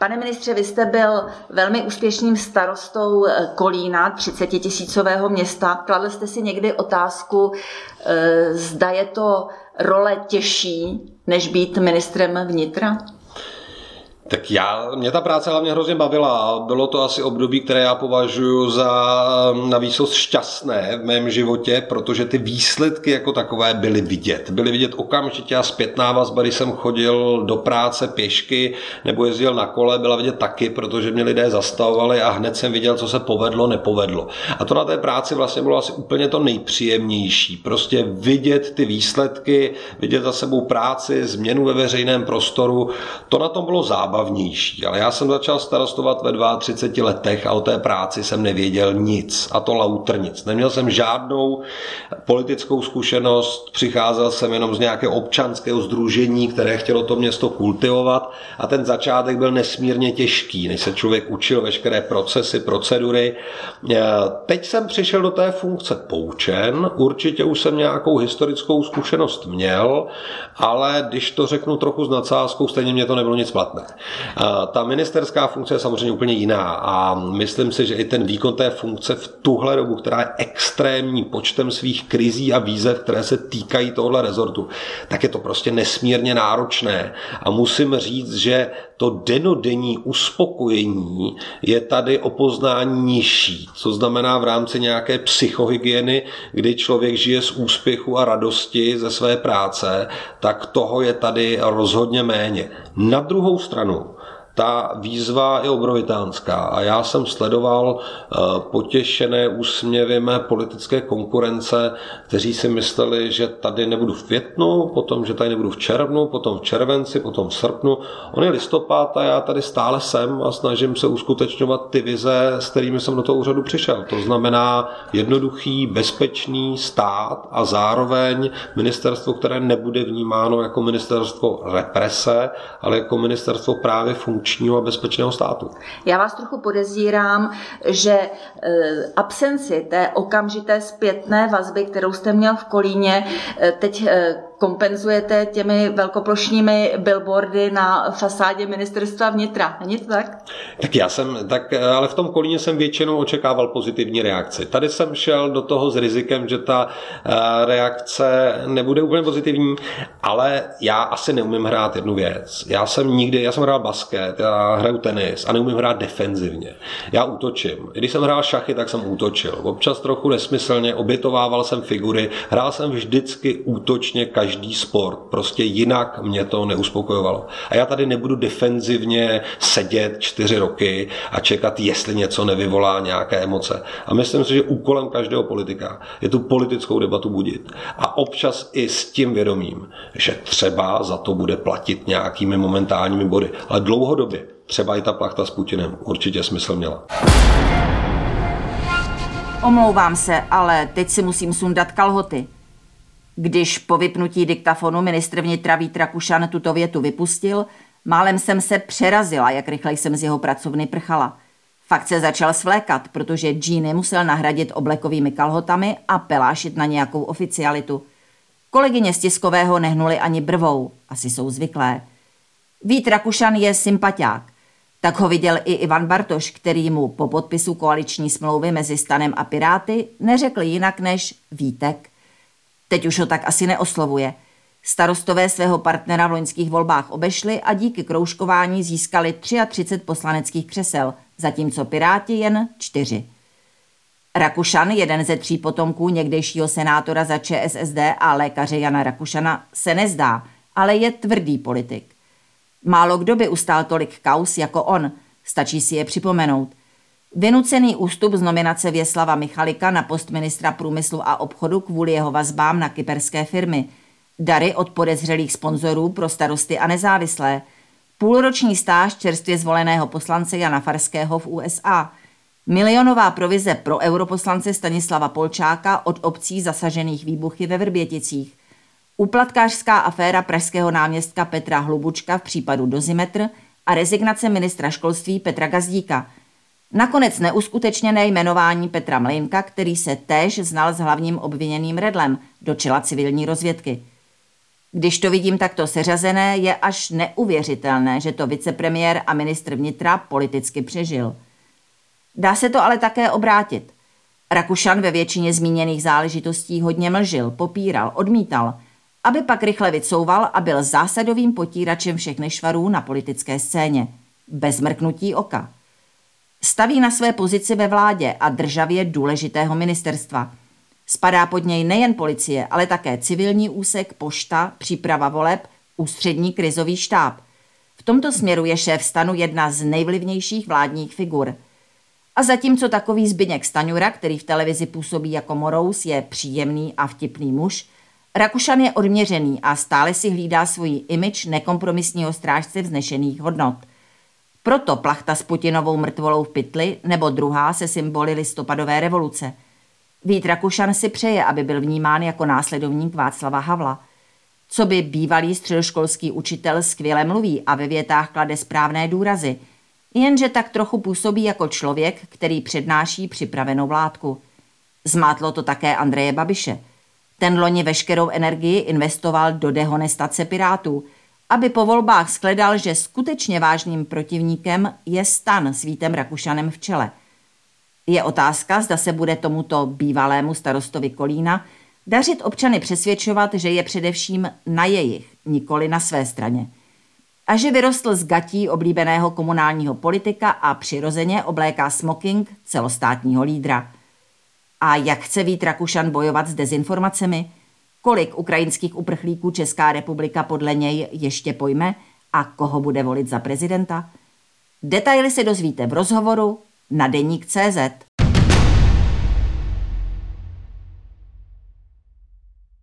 Pane ministře, vy jste byl velmi úspěšným starostou eh, Kolína, 30 tisícového města. Kladl jste si někdy otázku, eh, zda je to role těžší, než být ministrem vnitra? Tak já, mě ta práce hlavně hrozně bavila bylo to asi období, které já považuji za na výsost šťastné v mém životě, protože ty výsledky jako takové byly vidět. Byly vidět okamžitě a zpětná vazba, když jsem chodil do práce pěšky nebo jezdil na kole, byla vidět taky, protože mě lidé zastavovali a hned jsem viděl, co se povedlo, nepovedlo. A to na té práci vlastně bylo asi úplně to nejpříjemnější. Prostě vidět ty výsledky, vidět za sebou práci, změnu ve veřejném prostoru, to na tom bylo zábavné zábavnější. Ale já jsem začal starostovat ve 32 letech a o té práci jsem nevěděl nic. A to lauter nic. Neměl jsem žádnou politickou zkušenost, přicházel jsem jenom z nějakého občanského združení, které chtělo to město kultivovat a ten začátek byl nesmírně těžký, než se člověk učil veškeré procesy, procedury. E, teď jsem přišel do té funkce poučen, určitě už jsem nějakou historickou zkušenost měl, ale když to řeknu trochu s nadsázkou, stejně mě to nebylo nic platné. Ta ministerská funkce je samozřejmě úplně jiná a myslím si, že i ten výkon té funkce v tuhle dobu, která je extrémní počtem svých krizí a výzev, které se týkají tohle rezortu, tak je to prostě nesmírně náročné. A musím říct, že to denodenní uspokojení je tady o poznání nižší, co znamená v rámci nějaké psychohygieny, kdy člověk žije z úspěchu a radosti ze své práce, tak toho je tady rozhodně méně. Na druhou stranu, ta výzva je obrovitánská a já jsem sledoval eh, potěšené úsměvy mé politické konkurence, kteří si mysleli, že tady nebudu v květnu, potom, že tady nebudu v červnu, potom v červenci, potom v srpnu. On je listopad a já tady stále jsem a snažím se uskutečňovat ty vize, s kterými jsem do toho úřadu přišel. To znamená jednoduchý, bezpečný stát a zároveň ministerstvo, které nebude vnímáno jako ministerstvo represe, ale jako ministerstvo právě funkční funkčního a bezpečného státu. Já vás trochu podezírám, že e, absenci té okamžité zpětné vazby, kterou jste měl v Kolíně, e, teď e, kompenzujete těmi velkoplošními billboardy na fasádě ministerstva vnitra. Není to tak? Tak já jsem, tak, ale v tom kolíně jsem většinou očekával pozitivní reakci. Tady jsem šel do toho s rizikem, že ta eh, reakce nebude úplně pozitivní, ale já asi neumím hrát jednu věc. Já jsem nikdy, já jsem hrál basket, já hraju tenis a neumím hrát defenzivně. Já útočím. Když jsem hrál šachy, tak jsem útočil. Občas trochu nesmyslně, obětovával jsem figury, hrál jsem vždycky útočně každý každý sport. Prostě jinak mě to neuspokojovalo. A já tady nebudu defenzivně sedět čtyři roky a čekat, jestli něco nevyvolá nějaké emoce. A myslím si, že úkolem každého politika je tu politickou debatu budit. A občas i s tím vědomím, že třeba za to bude platit nějakými momentálními body. Ale dlouhodobě třeba i ta plachta s Putinem určitě smysl měla. Omlouvám se, ale teď si musím sundat kalhoty. Když po vypnutí diktafonu ministr vnitra Vít Rakušan tuto větu vypustil, málem jsem se přerazila, jak rychle jsem z jeho pracovny prchala. Fakt se začal svlékat, protože džíny musel nahradit oblekovými kalhotami a pelášit na nějakou oficialitu. Kolegyně z tiskového nehnuli ani brvou, asi jsou zvyklé. Vít Rakušan je sympatiák. Tak ho viděl i Ivan Bartoš, který mu po podpisu koaliční smlouvy mezi Stanem a Piráty neřekl jinak než Vítek. Teď už ho tak asi neoslovuje. Starostové svého partnera v loňských volbách obešli a díky kroužkování získali 33 poslaneckých křesel, zatímco Piráti jen čtyři. Rakušan, jeden ze tří potomků někdejšího senátora za ČSSD a lékaře Jana Rakušana, se nezdá, ale je tvrdý politik. Málo kdo by ustál tolik kaus jako on, stačí si je připomenout. Vynucený ústup z nominace Věslava Michalika na post ministra průmyslu a obchodu kvůli jeho vazbám na kyperské firmy. Dary od podezřelých sponzorů pro starosty a nezávislé. Půlroční stáž čerstvě zvoleného poslance Jana Farského v USA. Milionová provize pro europoslance Stanislava Polčáka od obcí zasažených výbuchy ve Vrběticích. Úplatkářská aféra pražského náměstka Petra Hlubučka v případu Dozimetr a rezignace ministra školství Petra Gazdíka – Nakonec neuskutečněné jmenování Petra Mlejnka, který se též znal s hlavním obviněným Redlem do čela civilní rozvědky. Když to vidím takto seřazené, je až neuvěřitelné, že to vicepremiér a ministr vnitra politicky přežil. Dá se to ale také obrátit. Rakušan ve většině zmíněných záležitostí hodně mlžil, popíral, odmítal, aby pak rychle vycouval a byl zásadovým potíračem všech nešvarů na politické scéně. Bez mrknutí oka. Staví na své pozici ve vládě a državě důležitého ministerstva. Spadá pod něj nejen policie, ale také civilní úsek, pošta, příprava voleb, ústřední krizový štáb. V tomto směru je šéf stanu jedna z nejvlivnějších vládních figur. A zatímco takový Zbyněk Staňura, který v televizi působí jako morous, je příjemný a vtipný muž, Rakušan je odměřený a stále si hlídá svoji imič nekompromisního strážce vznešených hodnot – proto plachta s Putinovou mrtvolou v pytli nebo druhá se symboly listopadové revoluce. Vít Rakušan si přeje, aby byl vnímán jako následovník Václava Havla. Co by bývalý středoškolský učitel skvěle mluví a ve větách klade správné důrazy, jenže tak trochu působí jako člověk, který přednáší připravenou vládku. Zmátlo to také Andreje Babiše. Ten loni veškerou energii investoval do dehonestace pirátů – aby po volbách skledal, že skutečně vážným protivníkem je stan s Vítem Rakušanem v čele. Je otázka, zda se bude tomuto bývalému starostovi Kolína dařit občany přesvědčovat, že je především na jejich, nikoli na své straně. A že vyrostl z gatí oblíbeného komunálního politika a přirozeně obléká smoking celostátního lídra. A jak chce Vít Rakušan bojovat s dezinformacemi – Kolik ukrajinských uprchlíků Česká republika podle něj ještě pojme a koho bude volit za prezidenta? Detaily se dozvíte v rozhovoru na deník CZ.